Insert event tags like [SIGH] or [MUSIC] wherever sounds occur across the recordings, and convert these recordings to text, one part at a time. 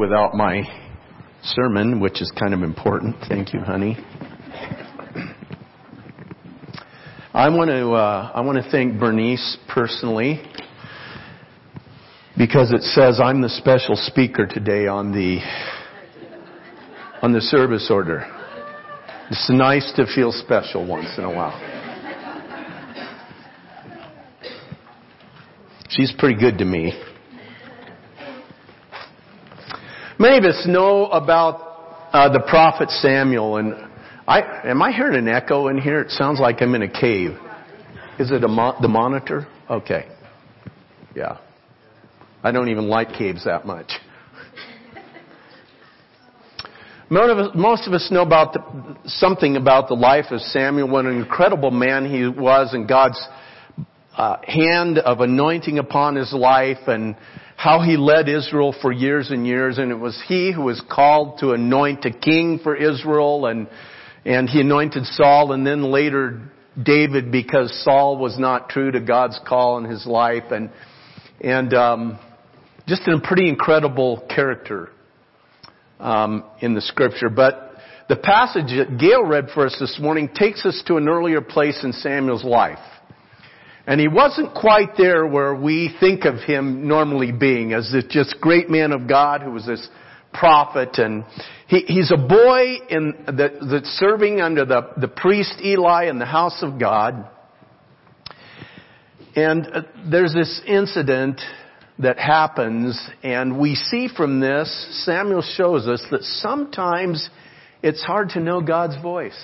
without my sermon, which is kind of important. Thank you, honey. I want to uh, I want to thank Bernice personally because it says I'm the special speaker today on the on the service order. It's nice to feel special once in a while. She's pretty good to me. Many of us know about uh, the prophet Samuel, and I am I hearing an echo in here? It sounds like I'm in a cave. Is it mo- the monitor? Okay. Yeah. I don't even like caves that much. Most of us know about the, something about the life of Samuel, what an incredible man he was, and God's uh, hand of anointing upon his life, and how he led Israel for years and years, and it was he who was called to anoint a king for Israel, and and he anointed Saul, and then later David, because Saul was not true to God's call in his life, and and um, just a pretty incredible character um, in the Scripture. But the passage that Gail read for us this morning takes us to an earlier place in Samuel's life. And he wasn't quite there where we think of him normally being as this just great man of God who was this prophet and he, he's a boy in the, that's serving under the, the priest Eli in the house of God. And uh, there's this incident that happens and we see from this, Samuel shows us that sometimes it's hard to know God's voice.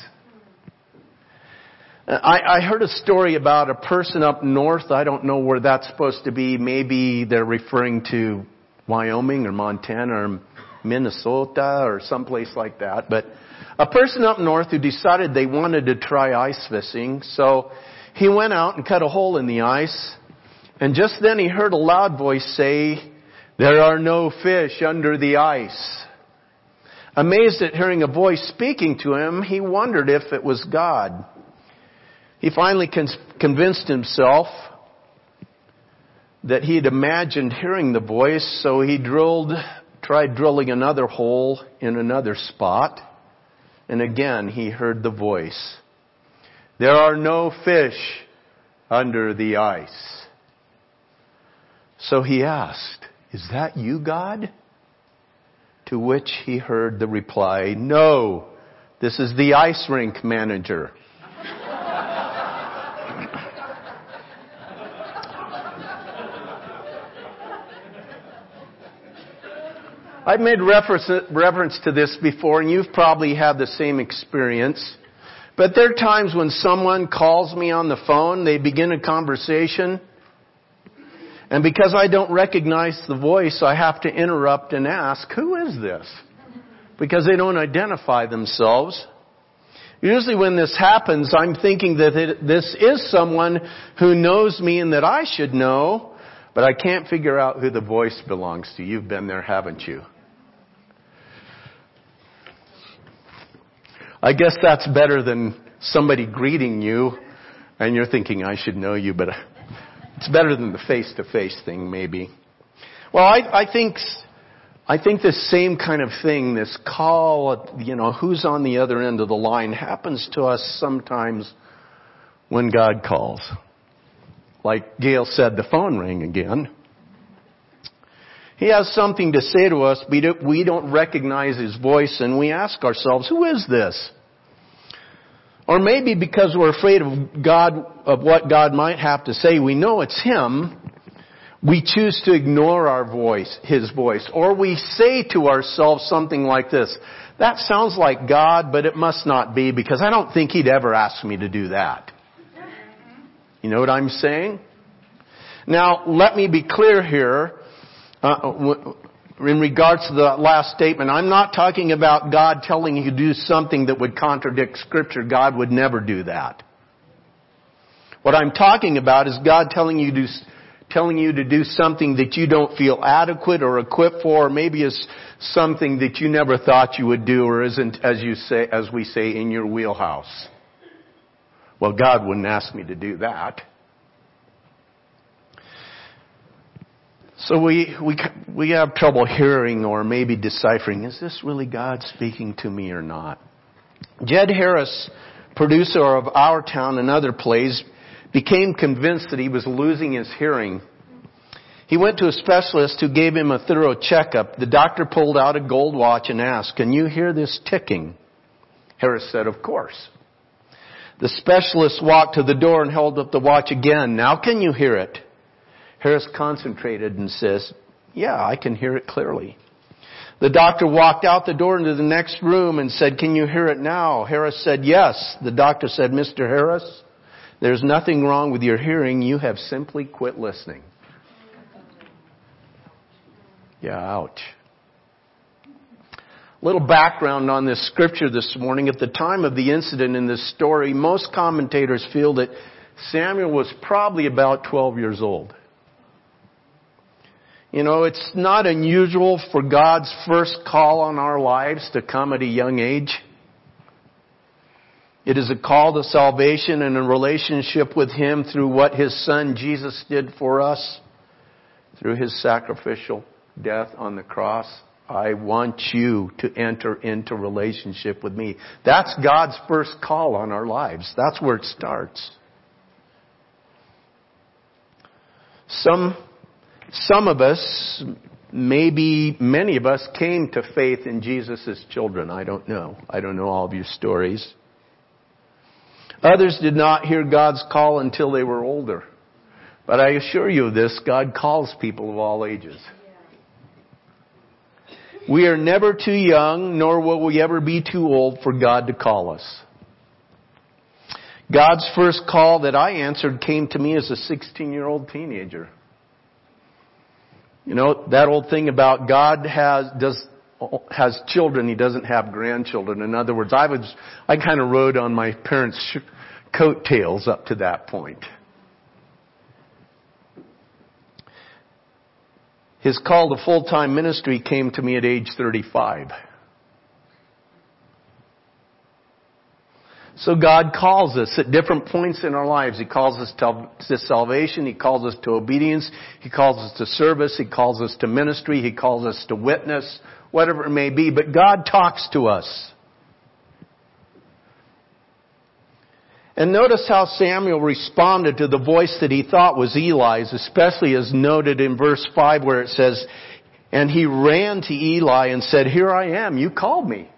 Uh, I, I heard a story about a person up north. I don't know where that's supposed to be. Maybe they're referring to Wyoming or Montana or Minnesota or someplace like that. But a person up north who decided they wanted to try ice fishing. So he went out and cut a hole in the ice. And just then he heard a loud voice say, there are no fish under the ice. Amazed at hearing a voice speaking to him, he wondered if it was God. He finally convinced himself that he had imagined hearing the voice, so he drilled, tried drilling another hole in another spot, and again he heard the voice. There are no fish under the ice. So he asked, Is that you, God? To which he heard the reply, No, this is the ice rink manager. I've made reference, reference to this before, and you've probably had the same experience. But there are times when someone calls me on the phone, they begin a conversation, and because I don't recognize the voice, I have to interrupt and ask, who is this? Because they don't identify themselves. Usually when this happens, I'm thinking that it, this is someone who knows me and that I should know, but I can't figure out who the voice belongs to. You've been there, haven't you? I guess that's better than somebody greeting you and you're thinking, I should know you, but [LAUGHS] it's better than the face to face thing, maybe. Well, I, I think, I think this same kind of thing, this call, you know, who's on the other end of the line happens to us sometimes when God calls. Like Gail said, the phone rang again. He has something to say to us, but we don't recognize his voice and we ask ourselves, who is this? Or maybe because we're afraid of God, of what God might have to say, we know it's Him, we choose to ignore our voice, His voice. Or we say to ourselves something like this, that sounds like God, but it must not be because I don't think He'd ever ask me to do that. You know what I'm saying? Now, let me be clear here. Uh, in regards to the last statement, I'm not talking about God telling you to do something that would contradict scripture. God would never do that. What I'm talking about is God telling you to, telling you to do something that you don't feel adequate or equipped for, or maybe is something that you never thought you would do or isn't, as you say, as we say, in your wheelhouse. Well, God wouldn't ask me to do that. So we, we, we have trouble hearing or maybe deciphering, is this really God speaking to me or not? Jed Harris, producer of Our Town and other plays, became convinced that he was losing his hearing. He went to a specialist who gave him a thorough checkup. The doctor pulled out a gold watch and asked, can you hear this ticking? Harris said, of course. The specialist walked to the door and held up the watch again. Now can you hear it? Harris concentrated and says, yeah, I can hear it clearly. The doctor walked out the door into the next room and said, can you hear it now? Harris said, yes. The doctor said, Mr. Harris, there's nothing wrong with your hearing. You have simply quit listening. Yeah, ouch. A little background on this scripture this morning. At the time of the incident in this story, most commentators feel that Samuel was probably about 12 years old. You know, it's not unusual for God's first call on our lives to come at a young age. It is a call to salvation and a relationship with Him through what His Son Jesus did for us, through His sacrificial death on the cross. I want you to enter into relationship with me. That's God's first call on our lives. That's where it starts. Some some of us, maybe many of us, came to faith in Jesus as children. I don't know. I don't know all of your stories. Others did not hear God's call until they were older. But I assure you of this, God calls people of all ages. We are never too young, nor will we ever be too old for God to call us. God's first call that I answered came to me as a 16 year old teenager. You know, that old thing about God has, does, has children, He doesn't have grandchildren. In other words, I was, I kind of rode on my parents' coattails up to that point. His call to full-time ministry came to me at age 35. So God calls us at different points in our lives. He calls us to salvation. He calls us to obedience. He calls us to service. He calls us to ministry. He calls us to witness, whatever it may be. But God talks to us. And notice how Samuel responded to the voice that he thought was Eli's, especially as noted in verse 5 where it says, And he ran to Eli and said, Here I am, you called me.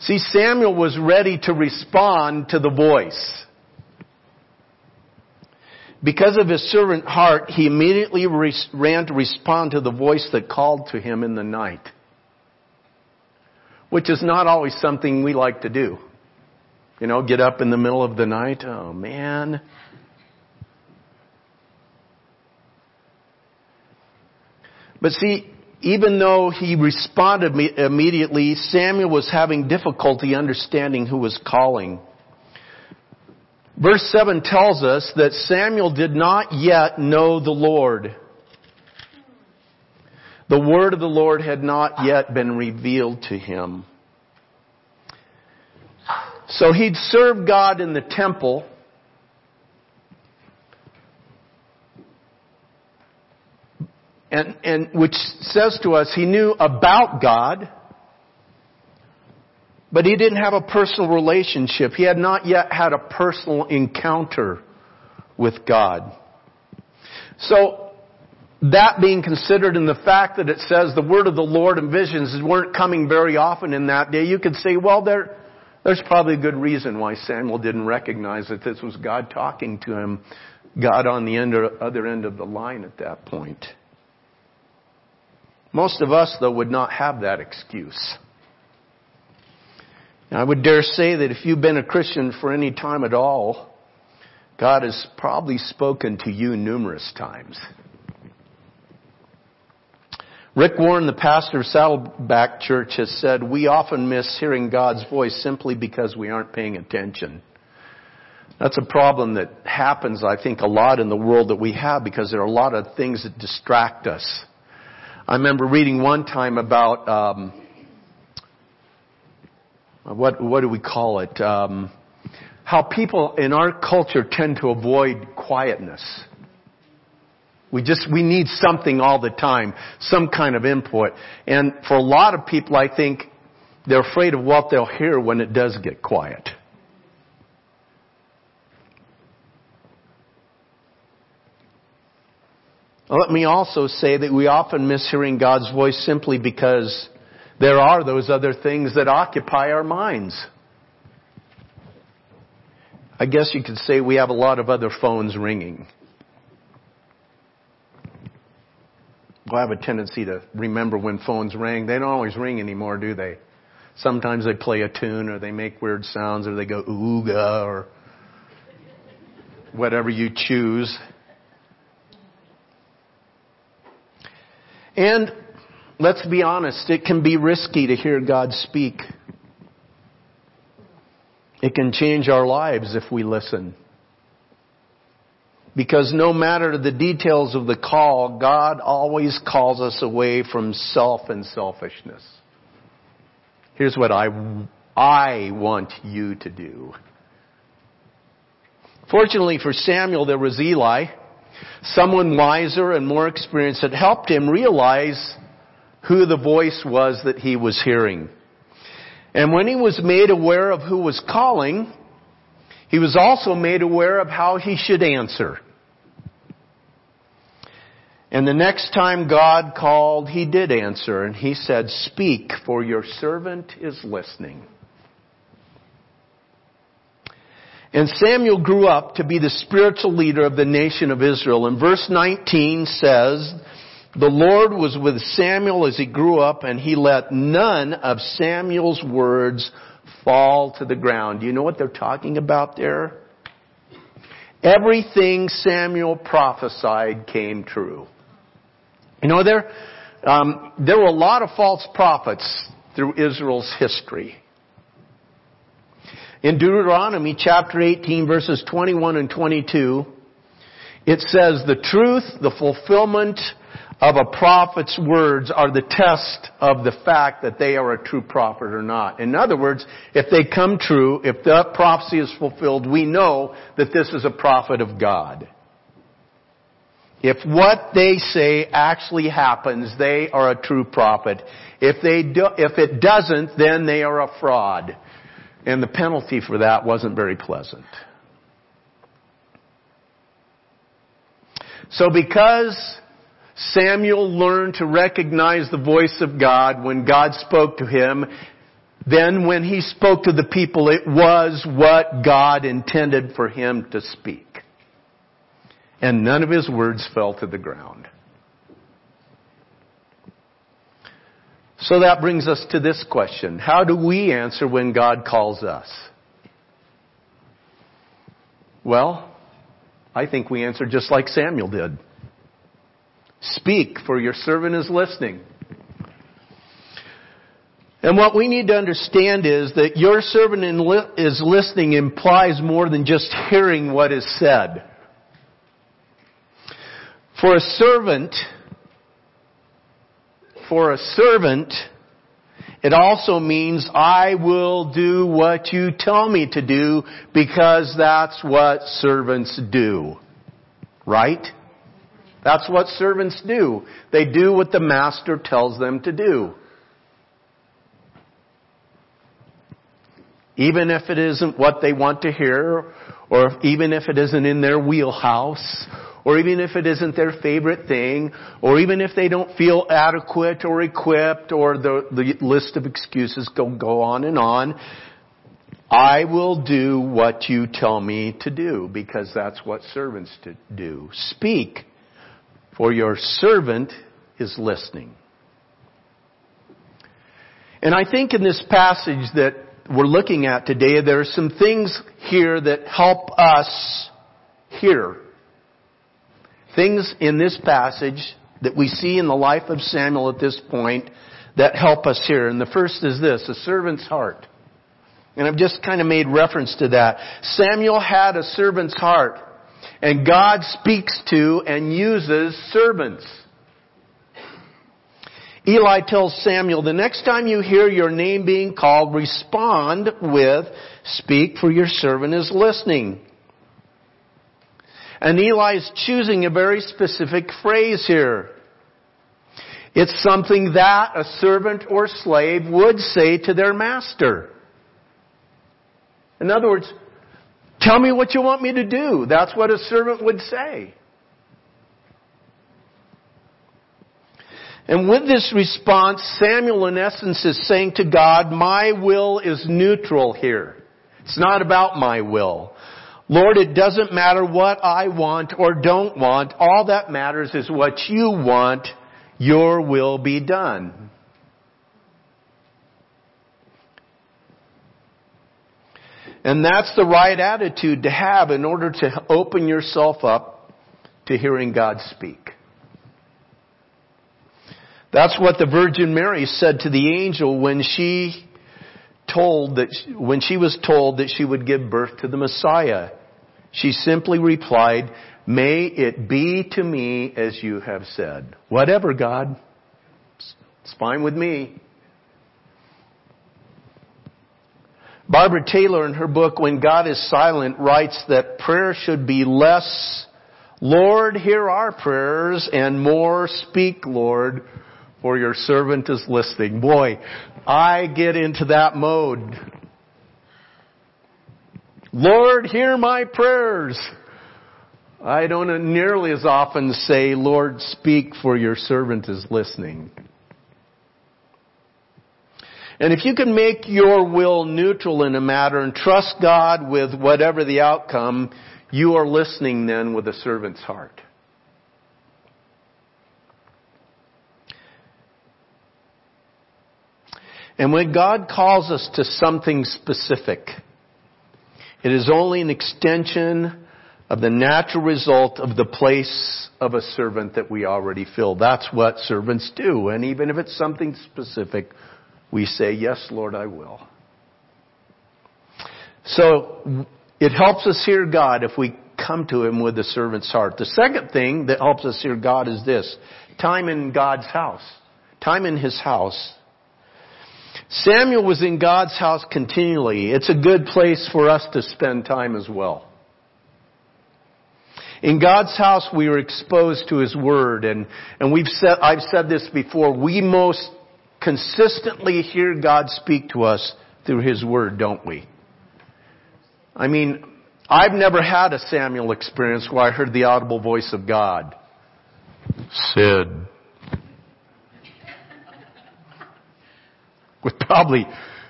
See, Samuel was ready to respond to the voice. Because of his servant heart, he immediately ran to respond to the voice that called to him in the night. Which is not always something we like to do. You know, get up in the middle of the night. Oh man. But see, even though he responded immediately, Samuel was having difficulty understanding who was calling. Verse 7 tells us that Samuel did not yet know the Lord. The word of the Lord had not yet been revealed to him. So he'd served God in the temple and, and which says to us he knew about God, but he didn't have a personal relationship. He had not yet had a personal encounter with God. So, that being considered and the fact that it says the word of the Lord and visions weren't coming very often in that day, you could say, well, there, there's probably a good reason why Samuel didn't recognize that this was God talking to him, God on the end other end of the line at that point. Most of us, though, would not have that excuse. I would dare say that if you've been a Christian for any time at all, God has probably spoken to you numerous times. Rick Warren, the pastor of Saddleback Church, has said, we often miss hearing God's voice simply because we aren't paying attention. That's a problem that happens, I think, a lot in the world that we have because there are a lot of things that distract us. I remember reading one time about um, what what do we call it? Um, how people in our culture tend to avoid quietness. We just, we need something all the time, some kind of input. And for a lot of people, I think they're afraid of what they'll hear when it does get quiet. Let me also say that we often miss hearing God's voice simply because there are those other things that occupy our minds. I guess you could say we have a lot of other phones ringing. Well, I have a tendency to remember when phones ring. They don't always ring anymore, do they? Sometimes they play a tune or they make weird sounds or they go ooga or whatever you choose. And let's be honest, it can be risky to hear God speak. It can change our lives if we listen. Because no matter the details of the call, God always calls us away from self and selfishness. Here's what I, I want you to do. Fortunately for Samuel, there was Eli Someone wiser and more experienced had helped him realize who the voice was that he was hearing. And when he was made aware of who was calling, he was also made aware of how he should answer. And the next time God called, he did answer, and he said, Speak, for your servant is listening. And Samuel grew up to be the spiritual leader of the nation of Israel. And verse 19 says, the Lord was with Samuel as he grew up and he let none of Samuel's words fall to the ground. Do you know what they're talking about there? Everything Samuel prophesied came true. You know, there, um, there were a lot of false prophets through Israel's history. In Deuteronomy chapter 18 verses 21 and 22, it says, the truth, the fulfillment of a prophet's words are the test of the fact that they are a true prophet or not. In other words, if they come true, if the prophecy is fulfilled, we know that this is a prophet of God. If what they say actually happens, they are a true prophet. If they do, if it doesn't, then they are a fraud. And the penalty for that wasn't very pleasant. So because Samuel learned to recognize the voice of God when God spoke to him, then when he spoke to the people, it was what God intended for him to speak. And none of his words fell to the ground. So that brings us to this question. How do we answer when God calls us? Well, I think we answer just like Samuel did. Speak, for your servant is listening. And what we need to understand is that your servant is listening implies more than just hearing what is said. For a servant, for a servant, it also means I will do what you tell me to do because that's what servants do. Right? That's what servants do. They do what the master tells them to do. Even if it isn't what they want to hear, or even if it isn't in their wheelhouse, or even if it isn't their favorite thing, or even if they don't feel adequate or equipped, or the, the list of excuses go, go on and on. I will do what you tell me to do, because that's what servants do. Speak, for your servant is listening. And I think in this passage that we're looking at today, there are some things here that help us hear things in this passage that we see in the life of Samuel at this point that help us here. And the first is this, a servant's heart. And I've just kind of made reference to that. Samuel had a servant's heart. And God speaks to and uses servants. Eli tells Samuel, the next time you hear your name being called, respond with, speak for your servant is listening. And Eli is choosing a very specific phrase here. It's something that a servant or slave would say to their master. In other words, tell me what you want me to do. That's what a servant would say. And with this response, Samuel in essence is saying to God, my will is neutral here. It's not about my will. Lord, it doesn't matter what I want or don't want. All that matters is what you want. Your will be done. And that's the right attitude to have in order to open yourself up to hearing God speak. That's what the Virgin Mary said to the angel when she told that, when she was told that she would give birth to the Messiah. She simply replied, May it be to me as you have said. Whatever, God. It's fine with me. Barbara Taylor in her book, When God is Silent, writes that prayer should be less, Lord, hear our prayers, and more, speak, Lord, for your servant is listening. Boy, I get into that mode. Lord, hear my prayers. I don't nearly as often say, Lord, speak for your servant is listening. And if you can make your will neutral in a matter and trust God with whatever the outcome, you are listening then with a servant's heart. And when God calls us to something specific, it is only an extension of the natural result of the place of a servant that we already fill. That's what servants do. And even if it's something specific, we say, Yes, Lord, I will. So it helps us hear God if we come to Him with a servant's heart. The second thing that helps us hear God is this time in God's house, time in His house. Samuel was in God's house continually. It's a good place for us to spend time as well. In God's house, we are exposed to His Word, and, and we've said, I've said this before, we most consistently hear God speak to us through His Word, don't we? I mean, I've never had a Samuel experience where I heard the audible voice of God. Sid, would probably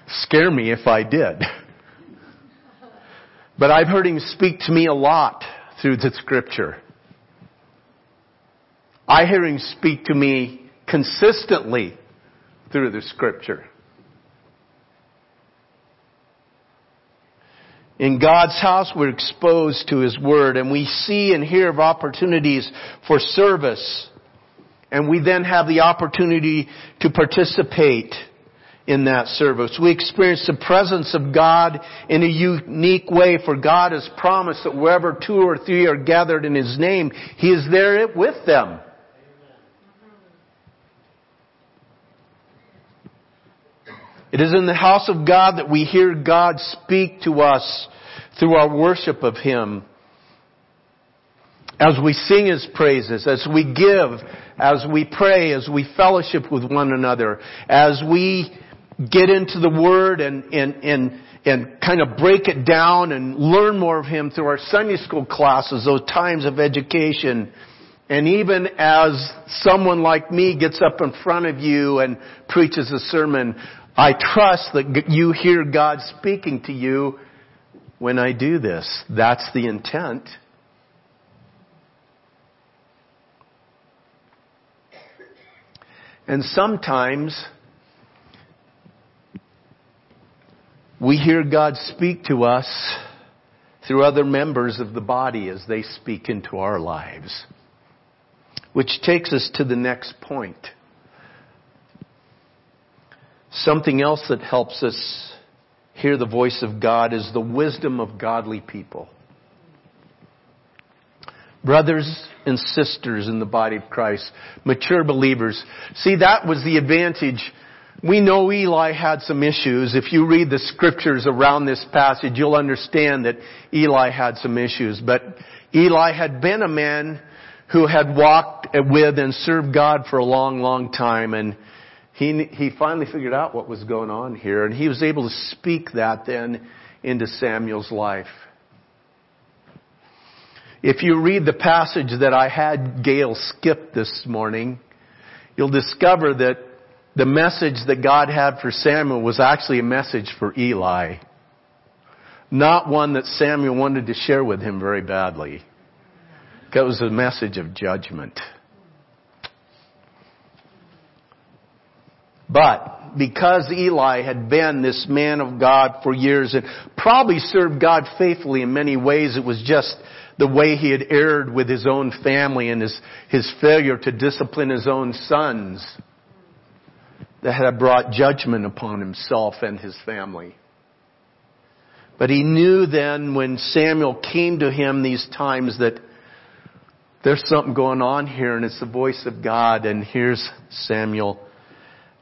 scare me if I did. But I've heard him speak to me a lot through the scripture. I hear him speak to me consistently through the scripture. In God's house, we're exposed to His Word and we see and hear of opportunities for service. And we then have the opportunity to participate in that service. We experience the presence of God in a unique way for God has promised that wherever two or three are gathered in His name, He is there with them. It is in the house of God that we hear God speak to us through our worship of Him. As we sing His praises, as we give, as we pray, as we fellowship with one another, as we get into the Word and, and, and, and kind of break it down and learn more of Him through our Sunday school classes, those times of education. And even as someone like me gets up in front of you and preaches a sermon, I trust that you hear God speaking to you when I do this. That's the intent. And sometimes we hear God speak to us through other members of the body as they speak into our lives. Which takes us to the next point. Something else that helps us hear the voice of God is the wisdom of godly people. Brothers and sisters in the body of Christ, mature believers. See, that was the advantage we know Eli had some issues. If you read the scriptures around this passage, you'll understand that Eli had some issues. But Eli had been a man who had walked with and served God for a long, long time and he, he finally figured out what was going on here and he was able to speak that then into Samuel's life. If you read the passage that I had Gail skip this morning, you'll discover that the message that God had for Samuel was actually a message for Eli. Not one that Samuel wanted to share with him very badly. It was a message of judgment. But because Eli had been this man of God for years and probably served God faithfully in many ways, it was just the way he had erred with his own family and his, his failure to discipline his own sons that had brought judgment upon himself and his family. But he knew then when Samuel came to him these times that there's something going on here and it's the voice of God and here's Samuel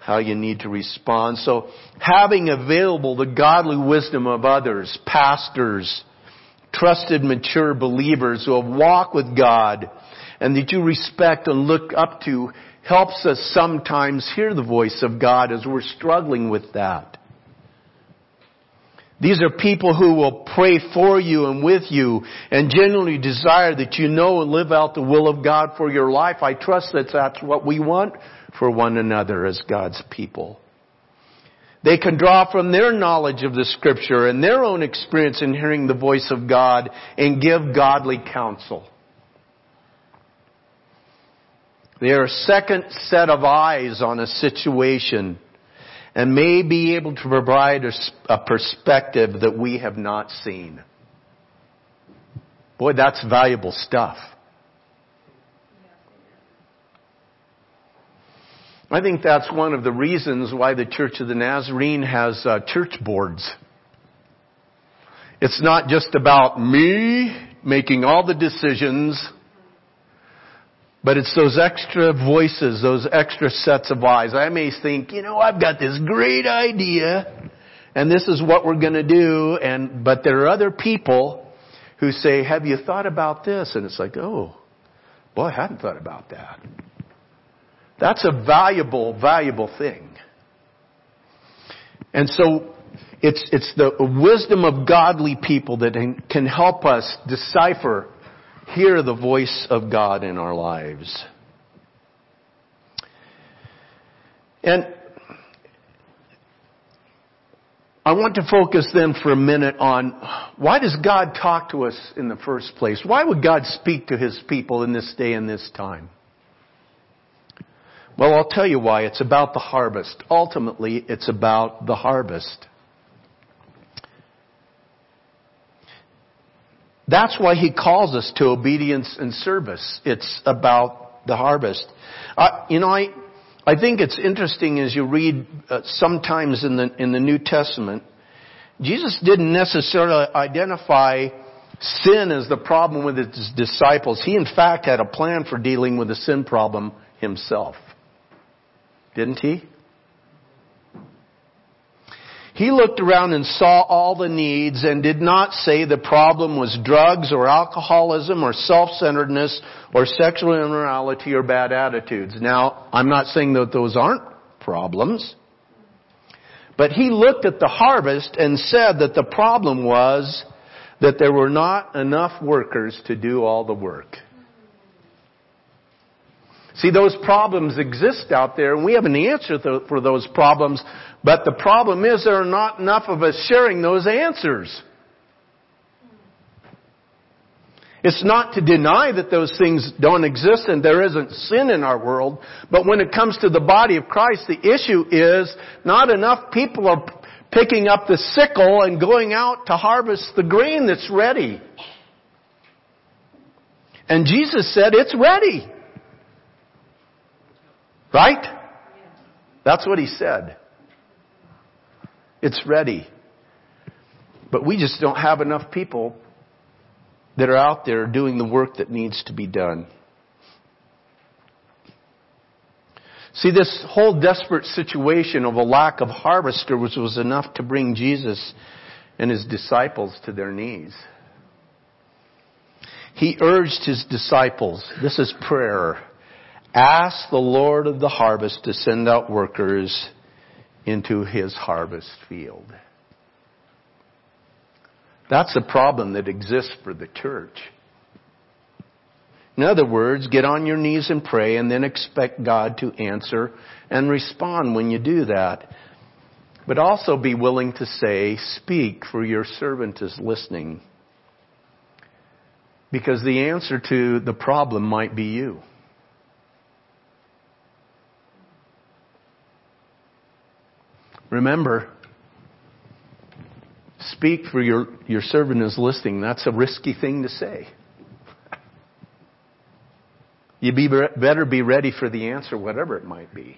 how you need to respond. So having available the godly wisdom of others, pastors, trusted mature believers who have walked with God and that you respect and look up to helps us sometimes hear the voice of God as we're struggling with that. These are people who will pray for you and with you and genuinely desire that you know and live out the will of God for your life. I trust that that's what we want for one another as God's people. They can draw from their knowledge of the scripture and their own experience in hearing the voice of God and give godly counsel. A second set of eyes on a situation and may be able to provide a, perspective that we have not seen. Boy, that's valuable stuff. I think that's one of the reasons why the Church of the Nazarene has uh, church boards. It's not just about me making all the decisions but it's those extra voices, those extra sets of eyes. I may think, you know, I've got this great idea, and this is what we're gonna do, and, but there are other people who say, have you thought about this? And it's like, oh, boy, I hadn't thought about that. That's a valuable, valuable thing. And so, it's, it's the wisdom of godly people that can help us decipher hear the voice of God in our lives. And I want to focus then for a minute on why does God talk to us in the first place? Why would God speak to His people in this day and this time? Well, I'll tell you why. It's about the harvest. Ultimately, it's about the harvest. That's why he calls us to obedience and service. It's about the harvest. Uh, you know, I, I think it's interesting as you read uh, sometimes in the, in the New Testament, Jesus didn't necessarily identify sin as the problem with his disciples. He in fact had a plan for dealing with the sin problem himself. Didn't he? He looked around and saw all the needs and did not say the problem was drugs or alcoholism or self-centeredness or sexual immorality or bad attitudes. Now, I'm not saying that those aren't problems. But he looked at the harvest and said that the problem was that there were not enough workers to do all the work. See, those problems exist out there, and we have an answer for those problems, but the problem is there are not enough of us sharing those answers. It's not to deny that those things don't exist and there isn't sin in our world, but when it comes to the body of Christ, the issue is not enough people are picking up the sickle and going out to harvest the grain that's ready. And Jesus said, it's ready. Right? That's what he said. It's ready. But we just don't have enough people that are out there doing the work that needs to be done. See, this whole desperate situation of a lack of harvesters was enough to bring Jesus and his disciples to their knees. he urged his disciples, this is prayer, ask the Lord of the harvest to send out workers into his harvest field. That's a problem that exists for the church. In other words, get on your knees and pray and then expect God to answer and respond when you do that. But also be willing to say, speak for your servant is listening. Because the answer to the problem might be you. Remember, speak for your, your servant is listening. That's a risky thing to say. You be, better be ready for the answer, whatever it might be.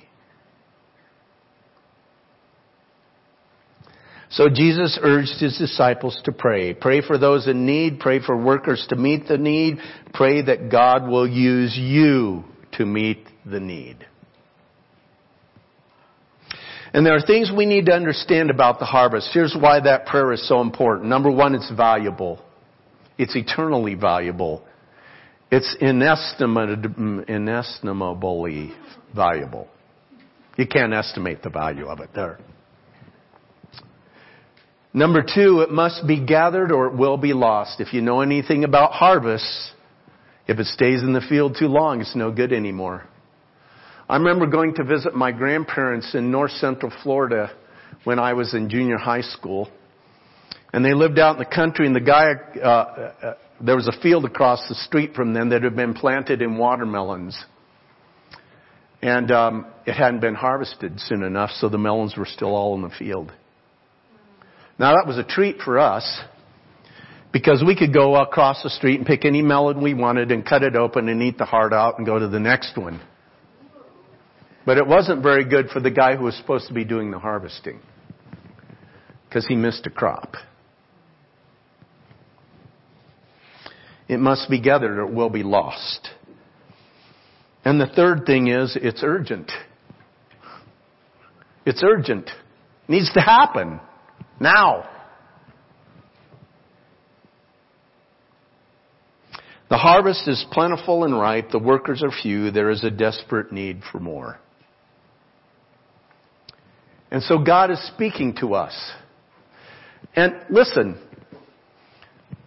So Jesus urged his disciples to pray. Pray for those in need. Pray for workers to meet the need. Pray that God will use you to meet the need. And there are things we need to understand about the harvest. Here's why that prayer is so important. Number one, it's valuable. It's eternally valuable. It's inestimably valuable. You can't estimate the value of it there. Number two, it must be gathered or it will be lost. If you know anything about harvests, if it stays in the field too long, it's no good anymore. I remember going to visit my grandparents in north central Florida when I was in junior high school. And they lived out in the country and the guy, uh, uh, there was a field across the street from them that had been planted in watermelons. And um, it hadn't been harvested soon enough, so the melons were still all in the field. Now that was a treat for us because we could go across the street and pick any melon we wanted and cut it open and eat the heart out and go to the next one. But it wasn't very good for the guy who was supposed to be doing the harvesting because he missed a crop. It must be gathered or it will be lost. And the third thing is it's urgent. It's urgent. It needs to happen. Now. The harvest is plentiful and ripe. The workers are few. There is a desperate need for more. And so God is speaking to us. And listen,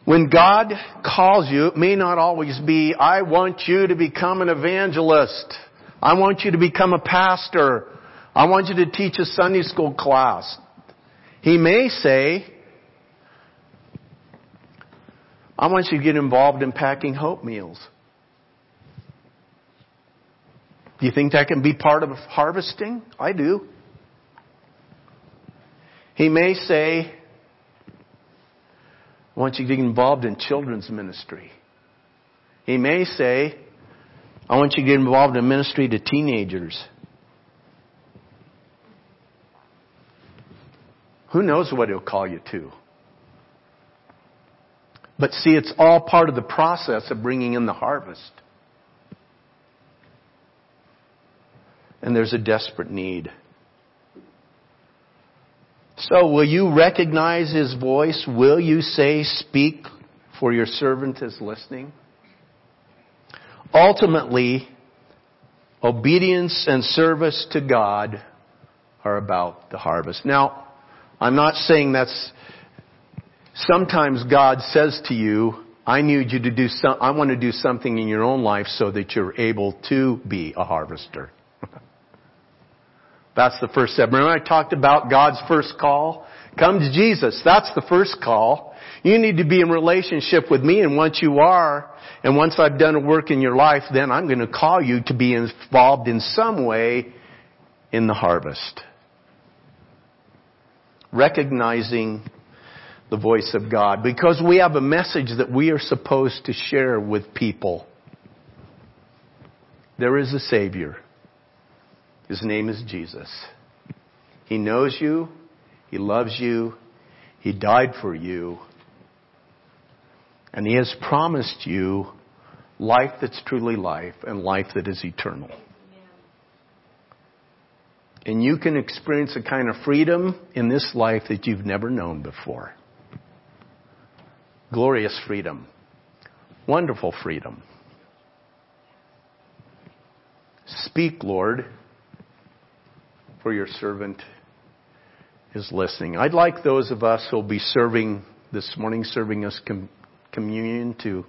when God calls you, it may not always be, I want you to become an evangelist. I want you to become a pastor. I want you to teach a Sunday school class. He may say, I want you to get involved in packing hope meals. Do you think that can be part of harvesting? I do. He may say, I want you to get involved in children's ministry. He may say, I want you to get involved in ministry to teenagers. Who knows what he'll call you to? But see, it's all part of the process of bringing in the harvest. And there's a desperate need. So will you recognize his voice? Will you say, speak for your servant is listening? Ultimately, obedience and service to God are about the harvest. Now, I'm not saying that's, sometimes God says to you, I need you to do some, I want to do something in your own life so that you're able to be a harvester. [LAUGHS] That's the first step. Remember I talked about God's first call? Come to Jesus. That's the first call. You need to be in relationship with me and once you are, and once I've done a work in your life, then I'm going to call you to be involved in some way in the harvest recognizing the voice of God because we have a message that we are supposed to share with people. There is a Savior. His name is Jesus. He knows you. He loves you. He died for you. And He has promised you life that's truly life and life that is eternal. And you can experience a kind of freedom in this life that you've never known before. Glorious freedom. Wonderful freedom. Speak, Lord, for your servant is listening. I'd like those of us who'll be serving this morning, serving us com- communion to